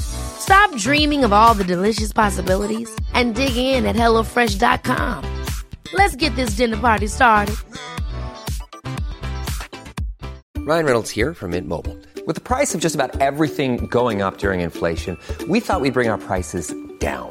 Stop dreaming of all the delicious possibilities and dig in at HelloFresh.com. Let's get this dinner party started. Ryan Reynolds here from Mint Mobile. With the price of just about everything going up during inflation, we thought we'd bring our prices down.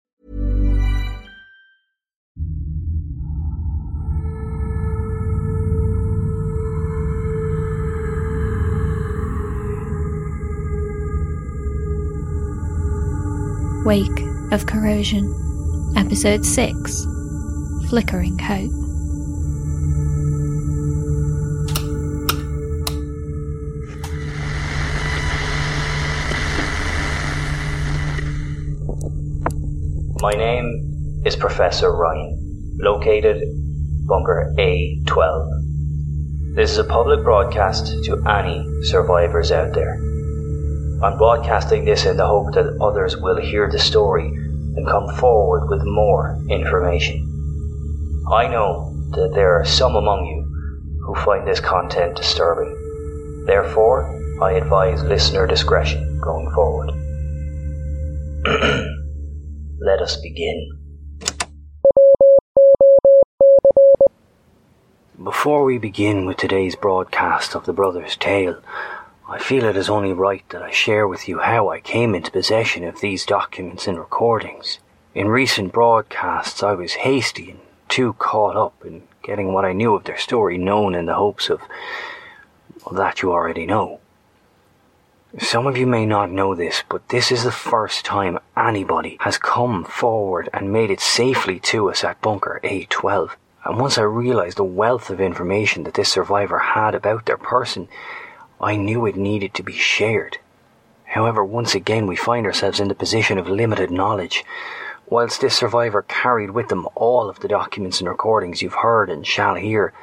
Wake of Corrosion, Episode 6 Flickering Hope. My name is Professor Ryan, located Bunker A12. This is a public broadcast to any survivors out there. I'm broadcasting this in the hope that others will hear the story and come forward with more information. I know that there are some among you who find this content disturbing. Therefore, I advise listener discretion going forward. Let us begin. Before we begin with today's broadcast of the Brothers' Tale, I feel it is only right that I share with you how I came into possession of these documents and recordings. In recent broadcasts, I was hasty and too caught up in getting what I knew of their story known in the hopes of, of that you already know. Some of you may not know this, but this is the first time anybody has come forward and made it safely to us at Bunker A12. And once I realized the wealth of information that this survivor had about their person, I knew it needed to be shared. However, once again we find ourselves in the position of limited knowledge. Whilst this survivor carried with them all of the documents and recordings you've heard and shall hear,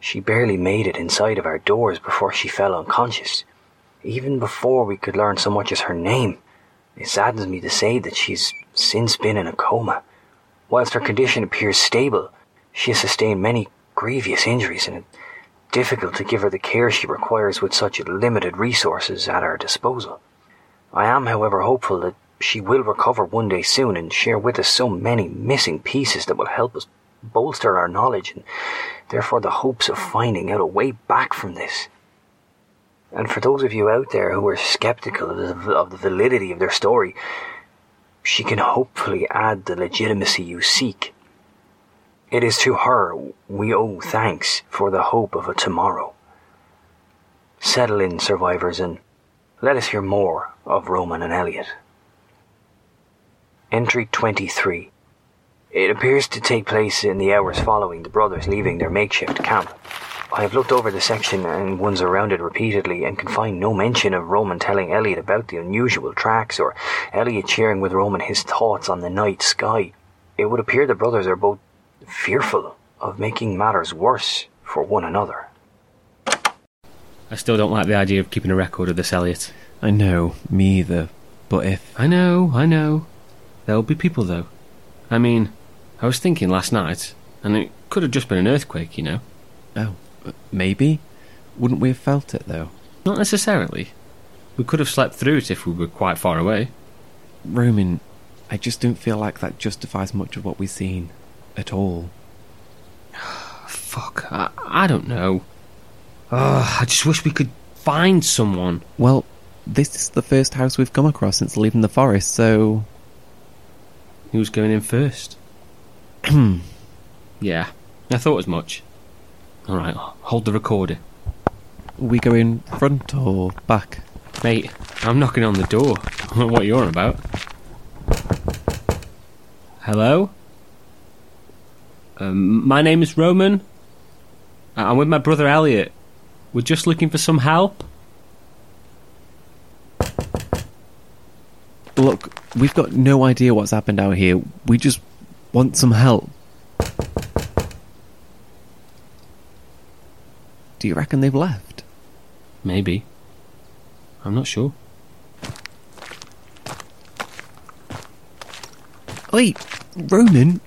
she barely made it inside of our doors before she fell unconscious. Even before we could learn so much as her name, it saddens me to say that she's since been in a coma. Whilst her condition appears stable, she has sustained many grievous injuries and difficult to give her the care she requires with such limited resources at our disposal. I am, however, hopeful that she will recover one day soon and share with us so many missing pieces that will help us bolster our knowledge and therefore the hopes of finding out a way back from this. And for those of you out there who are skeptical of the, of the validity of their story, she can hopefully add the legitimacy you seek. It is to her we owe thanks for the hope of a tomorrow. Settle in, survivors, and let us hear more of Roman and Elliot. Entry 23. It appears to take place in the hours following the brothers leaving their makeshift camp. I have looked over the section and ones around it repeatedly and can find no mention of Roman telling Elliot about the unusual tracks or Elliot sharing with Roman his thoughts on the night sky. It would appear the brothers are both fearful of making matters worse for one another. I still don't like the idea of keeping a record of this, Elliot. I know, me either. But if. I know, I know. There'll be people, though. I mean, I was thinking last night, and it could have just been an earthquake, you know. Oh, maybe? Wouldn't we have felt it, though? Not necessarily. We could have slept through it if we were quite far away. Roman, I just don't feel like that justifies much of what we've seen. At all. Fuck, I, I don't know. I just wish we could find someone. Well, this is the first house we've come across since leaving the forest, so. Who's going in first? yeah, I thought as much. Alright, hold the recorder. We go in front or back? Mate, I'm knocking on the door. I don't know what you're on about. Hello? Um, my name is Roman. I'm with my brother Elliot. We're just looking for some help. Look, we've got no idea what's happened out here. We just want some help. Do you reckon they've left? Maybe. I'm not sure. Wait, Roman,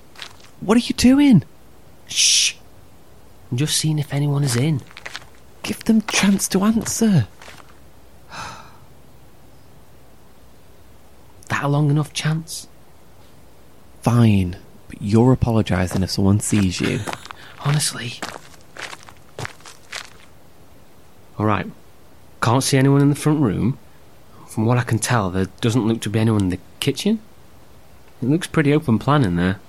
what are you doing? Shh! I'm just seeing if anyone is in. Give them chance to answer. That a long enough chance? Fine, but you're apologising if someone sees you. Honestly. Alright. Can't see anyone in the front room. From what I can tell, there doesn't look to be anyone in the kitchen. It looks pretty open plan in there.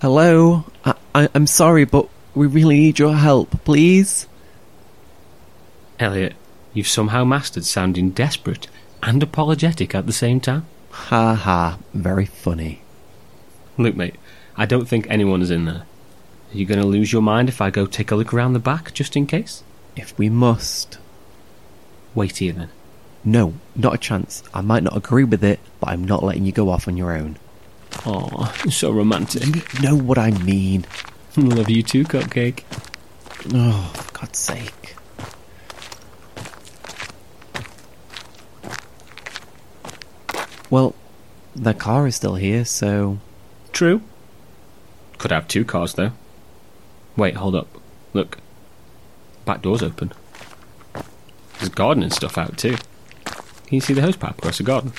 Hello? I, I, I'm sorry, but we really need your help, please. Elliot, you've somehow mastered sounding desperate and apologetic at the same time. Ha ha, very funny. Look, mate, I don't think anyone is in there. Are you going to lose your mind if I go take a look around the back, just in case? If we must. Wait here then. No, not a chance. I might not agree with it, but I'm not letting you go off on your own. Aw, so romantic. You know what I mean. Love you too, Cupcake. Oh, for God's sake. Well, the car is still here, so. True. Could have two cars, though. Wait, hold up. Look. Back door's open. There's gardening stuff out, too. Can you see the hose pipe across the garden?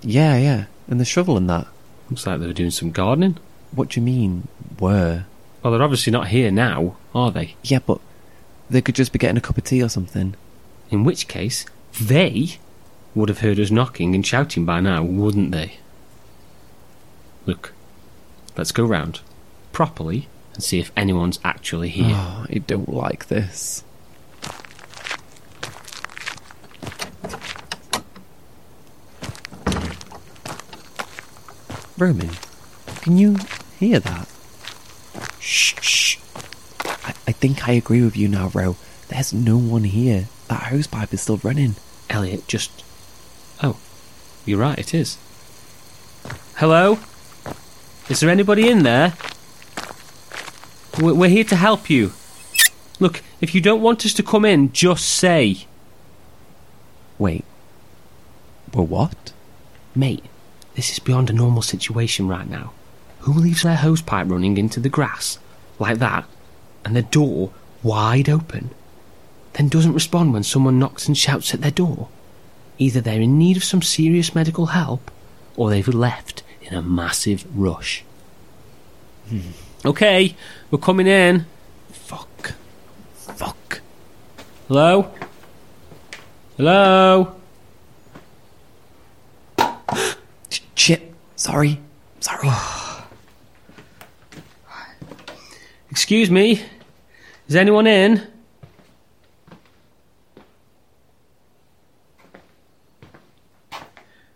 Yeah, yeah. And the shovel and that. Looks like they were doing some gardening. What do you mean, were? Well, they're obviously not here now, are they? Yeah, but they could just be getting a cup of tea or something. In which case, they would have heard us knocking and shouting by now, wouldn't they? Look, let's go round properly and see if anyone's actually here. Oh, I don't like this. Roman, can you hear that? Shh, shh. I, I think I agree with you now, Ro. There's no one here. That hose pipe is still running. Elliot, just. Oh, you're right, it is. Hello? Is there anybody in there? We're we're here to help you. Look, if you don't want us to come in, just say. Wait. Well, what? Mate, this is beyond a normal situation right now. Who leaves their hosepipe running into the grass, like that, and the door wide open, then doesn't respond when someone knocks and shouts at their door? Either they're in need of some serious medical help, or they've left in a massive rush. Hmm. Okay, we're coming in. Fuck. Fuck. Hello? Hello? Shit. Sorry. Sorry. Excuse me? Is anyone in?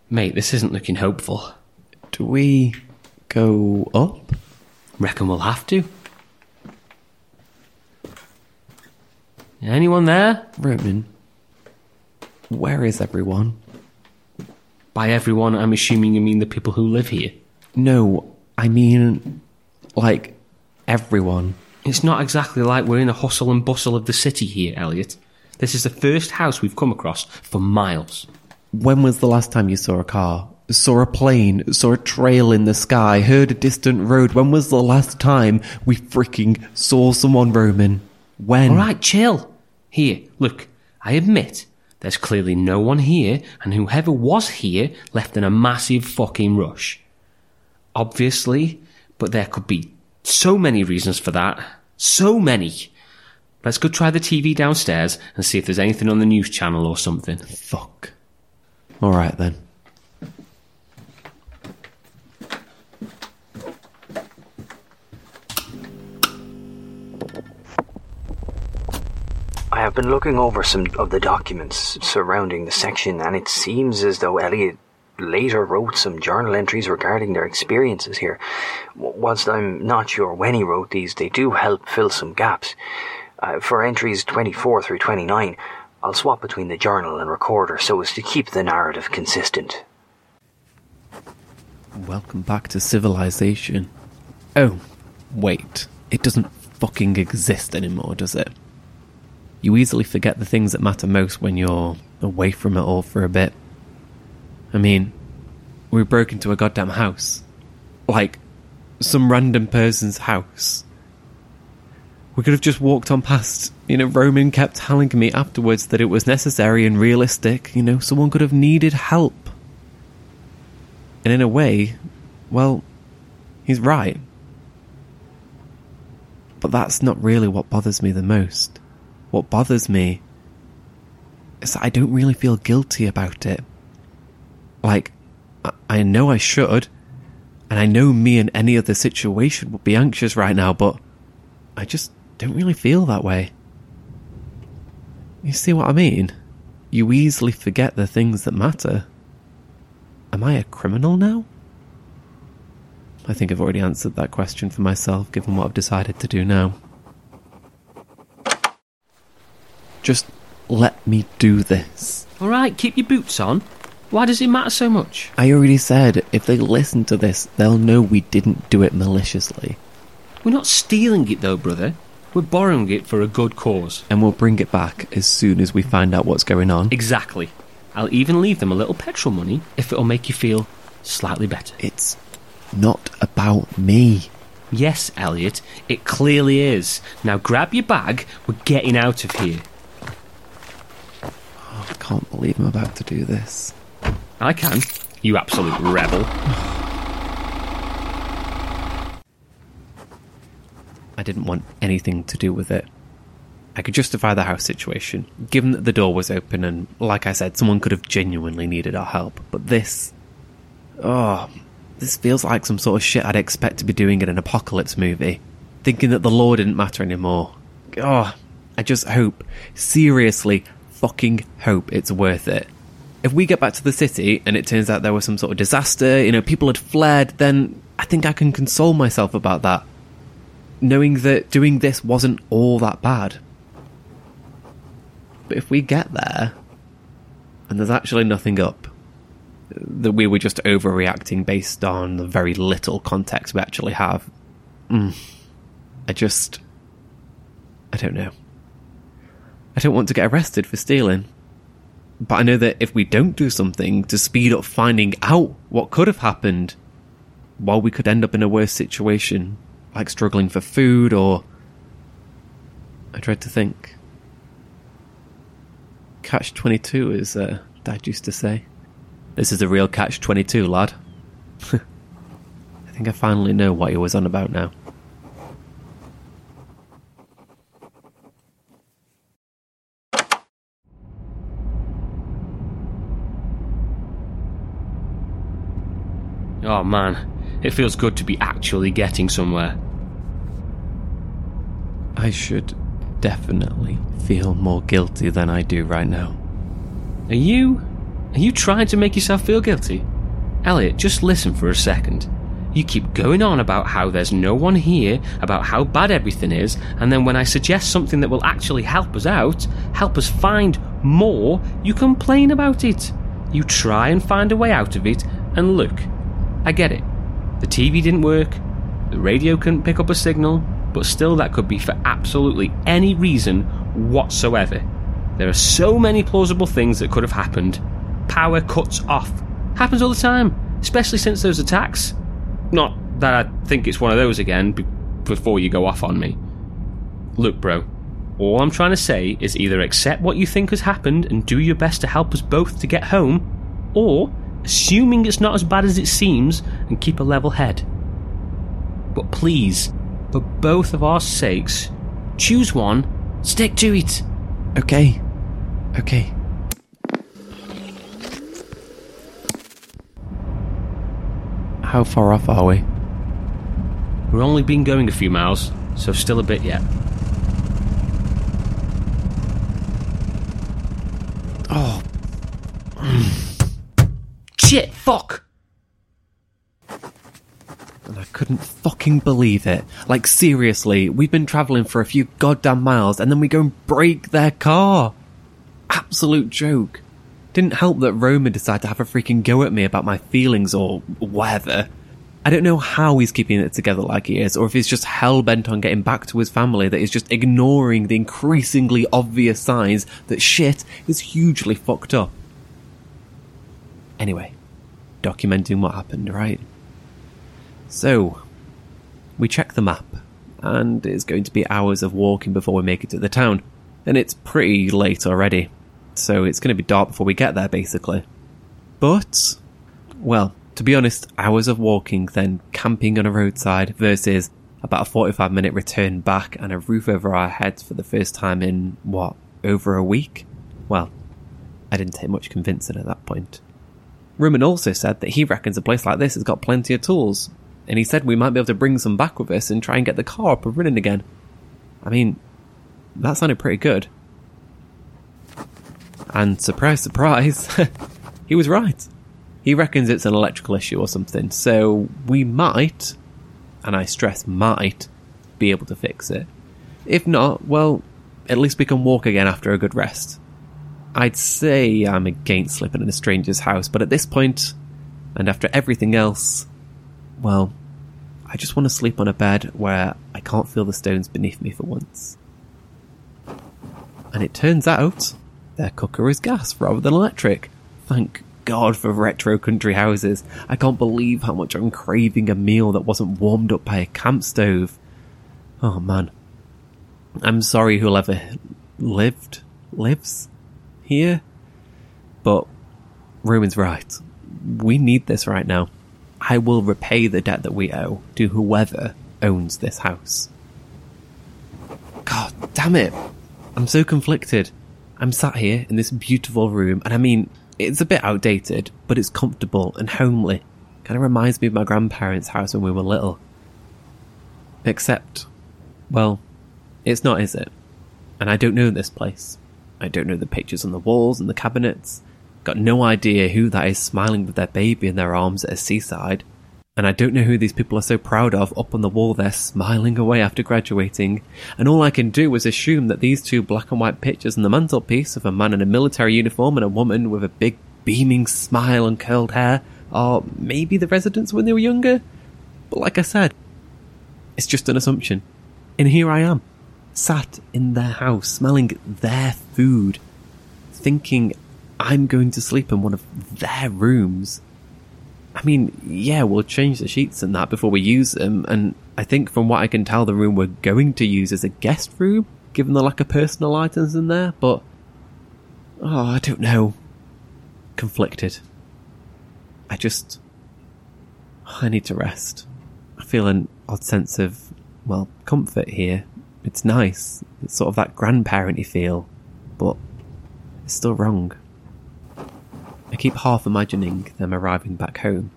Mate, this isn't looking hopeful. Do we go up? Reckon we'll have to. Anyone there? Roman, where is everyone? By everyone, I'm assuming you mean the people who live here. No, I mean, like, everyone. It's not exactly like we're in the hustle and bustle of the city here, Elliot. This is the first house we've come across for miles. When was the last time you saw a car? Saw a plane? Saw a trail in the sky? Heard a distant road? When was the last time we freaking saw someone, Roman? When? Alright, chill. Here, look, I admit there's clearly no one here, and whoever was here left in a massive fucking rush. Obviously, but there could be so many reasons for that. So many. Let's go try the TV downstairs and see if there's anything on the news channel or something. Fuck. Alright then. I have been looking over some of the documents surrounding the section, and it seems as though Elliot later wrote some journal entries regarding their experiences here. Whilst I'm not sure when he wrote these, they do help fill some gaps. Uh, for entries 24 through 29, I'll swap between the journal and recorder so as to keep the narrative consistent. Welcome back to civilization. Oh, wait. It doesn't fucking exist anymore, does it? You easily forget the things that matter most when you're away from it all for a bit. I mean, we broke into a goddamn house. Like, some random person's house. We could have just walked on past. You know, Roman kept telling me afterwards that it was necessary and realistic. You know, someone could have needed help. And in a way, well, he's right. But that's not really what bothers me the most. What bothers me is that I don't really feel guilty about it. Like, I- I know I should, and I know me in any other situation would be anxious right now, but I just don't really feel that way. You see what I mean? You easily forget the things that matter. Am I a criminal now? I think I've already answered that question for myself, given what I've decided to do now. Just let me do this. Alright, keep your boots on. Why does it matter so much? I already said, if they listen to this, they'll know we didn't do it maliciously. We're not stealing it though, brother. We're borrowing it for a good cause. And we'll bring it back as soon as we find out what's going on. Exactly. I'll even leave them a little petrol money if it'll make you feel slightly better. It's not about me. Yes, Elliot, it clearly is. Now grab your bag, we're getting out of here. I can't believe I'm about to do this. I can. You absolute rebel. I didn't want anything to do with it. I could justify the house situation, given that the door was open and, like I said, someone could have genuinely needed our help. But this. Oh, this feels like some sort of shit I'd expect to be doing in an apocalypse movie. Thinking that the law didn't matter anymore. Oh, I just hope, seriously, fucking hope it's worth it. If we get back to the city and it turns out there was some sort of disaster, you know, people had fled, then I think I can console myself about that knowing that doing this wasn't all that bad. But if we get there, and there's actually nothing up, that we were just overreacting based on the very little context we actually have, mm, I just. I don't know. I don't want to get arrested for stealing. But I know that if we don't do something to speed up finding out what could have happened, well, we could end up in a worse situation like struggling for food or. I dread to think. Catch 22, as uh, Dad used to say. This is a real catch 22, lad. I think I finally know what he was on about now. Oh man, it feels good to be actually getting somewhere. I should definitely feel more guilty than I do right now. Are you. Are you trying to make yourself feel guilty? Elliot, just listen for a second. You keep going on about how there's no one here, about how bad everything is, and then when I suggest something that will actually help us out, help us find more, you complain about it. You try and find a way out of it, and look, I get it. The TV didn't work, the radio couldn't pick up a signal, but still, that could be for absolutely any reason whatsoever. There are so many plausible things that could have happened. Power cuts off. Happens all the time, especially since those attacks. Not that I think it's one of those again before you go off on me. Look, bro, all I'm trying to say is either accept what you think has happened and do your best to help us both to get home, or, assuming it's not as bad as it seems, and keep a level head. But please, for both of our sakes, choose one, stick to it. Okay. Okay. How far off are we? We've only been going a few miles, so still a bit yet. Oh. Shit, fuck! And I couldn't fucking believe it. Like, seriously, we've been travelling for a few goddamn miles and then we go and break their car. Absolute joke. Didn't help that Roman decided to have a freaking go at me about my feelings or whatever. I don't know how he's keeping it together like he is, or if he's just hell bent on getting back to his family that he's just ignoring the increasingly obvious signs that shit is hugely fucked up. Anyway, documenting what happened, right? So, we check the map, and it's going to be hours of walking before we make it to the town. And it's pretty late already, so it's going to be dark before we get there, basically. But, well, to be honest, hours of walking, then camping on a roadside versus about a 45 minute return back and a roof over our heads for the first time in, what, over a week? Well, I didn't take much convincing at that point. Roman also said that he reckons a place like this has got plenty of tools, and he said we might be able to bring some back with us and try and get the car up and running again. I mean, that sounded pretty good. And surprise, surprise, he was right. He reckons it's an electrical issue or something, so we might, and I stress might, be able to fix it. If not, well, at least we can walk again after a good rest. I'd say I'm against sleeping in a stranger's house, but at this point, and after everything else, well, I just want to sleep on a bed where I can't feel the stones beneath me for once. And it turns out their cooker is gas rather than electric. Thank God for retro country houses. I can't believe how much I'm craving a meal that wasn't warmed up by a camp stove. Oh man. I'm sorry whoever lived, lives here. But Roman's right. We need this right now. I will repay the debt that we owe to whoever owns this house. God damn it. I'm so conflicted. I'm sat here in this beautiful room, and I mean, it's a bit outdated, but it's comfortable and homely. Kind of reminds me of my grandparents' house when we were little. Except, well, it's not, is it? And I don't know this place. I don't know the pictures on the walls and the cabinets. Got no idea who that is smiling with their baby in their arms at a seaside. And I don't know who these people are so proud of up on the wall there smiling away after graduating. And all I can do is assume that these two black and white pictures on the mantelpiece of a man in a military uniform and a woman with a big beaming smile and curled hair are maybe the residents when they were younger. But like I said, it's just an assumption. And here I am, sat in their house, smelling their food, thinking I'm going to sleep in one of their rooms. I mean, yeah, we'll change the sheets and that before we use them, and I think from what I can tell, the room we're going to use is a guest room, given the lack of personal items in there, but. Oh, I don't know. Conflicted. I just. I need to rest. I feel an odd sense of, well, comfort here. It's nice. It's sort of that grandparenty feel, but it's still wrong. I keep half imagining them arriving back home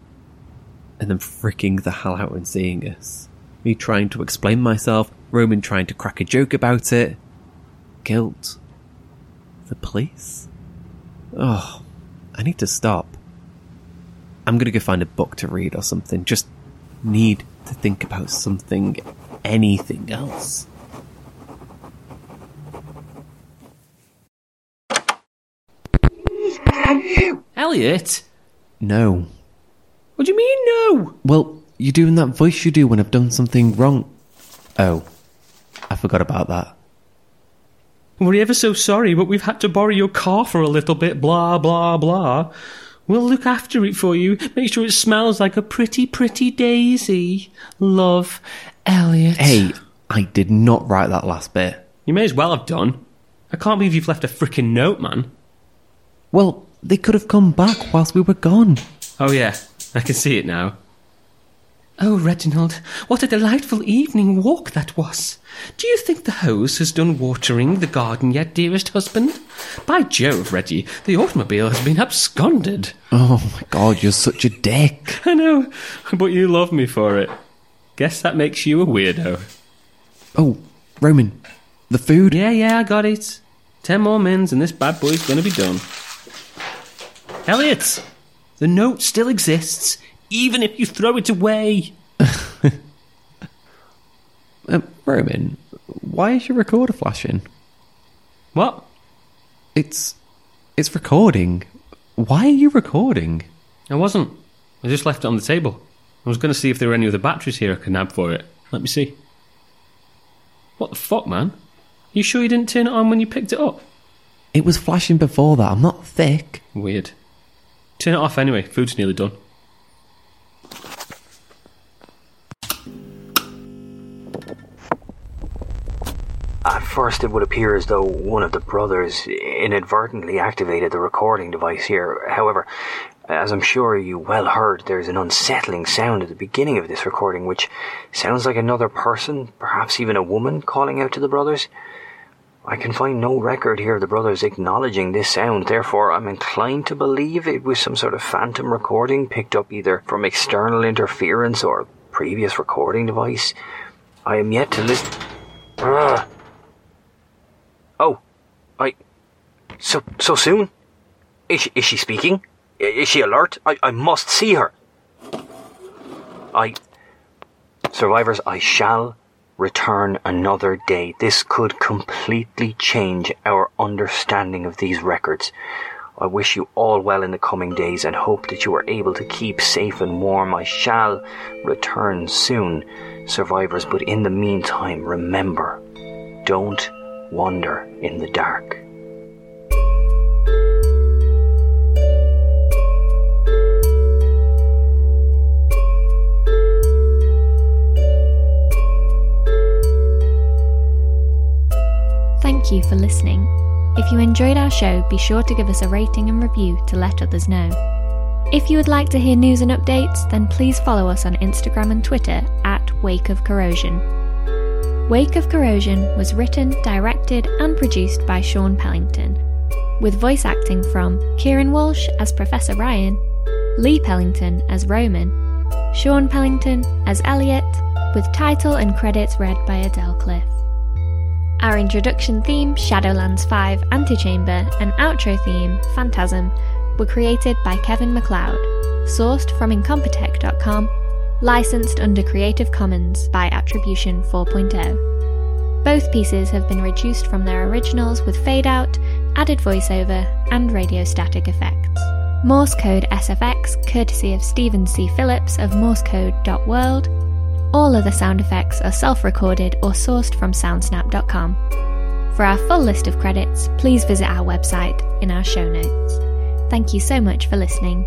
and then freaking the hell out and seeing us. Me trying to explain myself, Roman trying to crack a joke about it. Guilt. The police? Oh, I need to stop. I'm gonna go find a book to read or something. Just need to think about something, anything else. Elliot? No. What do you mean, no? Well, you're doing that voice you do when I've done something wrong. Oh, I forgot about that. We're ever so sorry, but we've had to borrow your car for a little bit, blah, blah, blah. We'll look after it for you. Make sure it smells like a pretty, pretty daisy. Love, Elliot. Hey, I did not write that last bit. You may as well have done. I can't believe you've left a frickin' note, man. Well, they could have come back whilst we were gone. Oh, yeah, I can see it now. Oh, Reginald, what a delightful evening walk that was. Do you think the hose has done watering the garden yet, dearest husband? By Jove, Reggie, the automobile has been absconded. Oh my god, you're such a dick. I know, but you love me for it. Guess that makes you a weirdo. Oh, Roman, the food? Yeah, yeah, I got it. Ten more mins and this bad boy's gonna be done. Elliot, the note still exists, even if you throw it away. Um, Roman, why is your recorder flashing? What? It's. It's recording. Why are you recording? I wasn't. I just left it on the table. I was going to see if there were any other batteries here I could nab for it. Let me see. What the fuck, man? You sure you didn't turn it on when you picked it up? It was flashing before that. I'm not thick. Weird. Turn it off anyway. Food's nearly done. At first, it would appear as though one of the brothers inadvertently activated the recording device here. However, as I'm sure you well heard, there's an unsettling sound at the beginning of this recording, which sounds like another person, perhaps even a woman, calling out to the brothers. I can find no record here of the brothers acknowledging this sound, therefore I'm inclined to believe it was some sort of phantom recording picked up either from external interference or previous recording device. I am yet to listen. Ah. Oh, I. So so soon? Is she, is she speaking? Is she alert? I, I must see her. I. Survivors, I shall return another day. This could completely change our understanding of these records. I wish you all well in the coming days and hope that you are able to keep safe and warm. I shall return soon, survivors, but in the meantime, remember don't wander in the dark. You for listening. If you enjoyed our show, be sure to give us a rating and review to let others know. If you would like to hear news and updates, then please follow us on Instagram and Twitter at Wake of Corrosion. Wake of Corrosion was written, directed, and produced by Sean Pellington, with voice acting from Kieran Walsh as Professor Ryan, Lee Pellington as Roman, Sean Pellington as Elliot, with title and credits read by Adele Cliff. Our introduction theme, Shadowlands 5 Antechamber, and outro theme, Phantasm, were created by Kevin MacLeod, sourced from Incompetech.com, licensed under Creative Commons by Attribution 4.0. Both pieces have been reduced from their originals with fade out, added voiceover, and radio static effects. Morse Code SFX, courtesy of Stephen C. Phillips of morsecode.world. All other sound effects are self recorded or sourced from soundsnap.com. For our full list of credits, please visit our website in our show notes. Thank you so much for listening.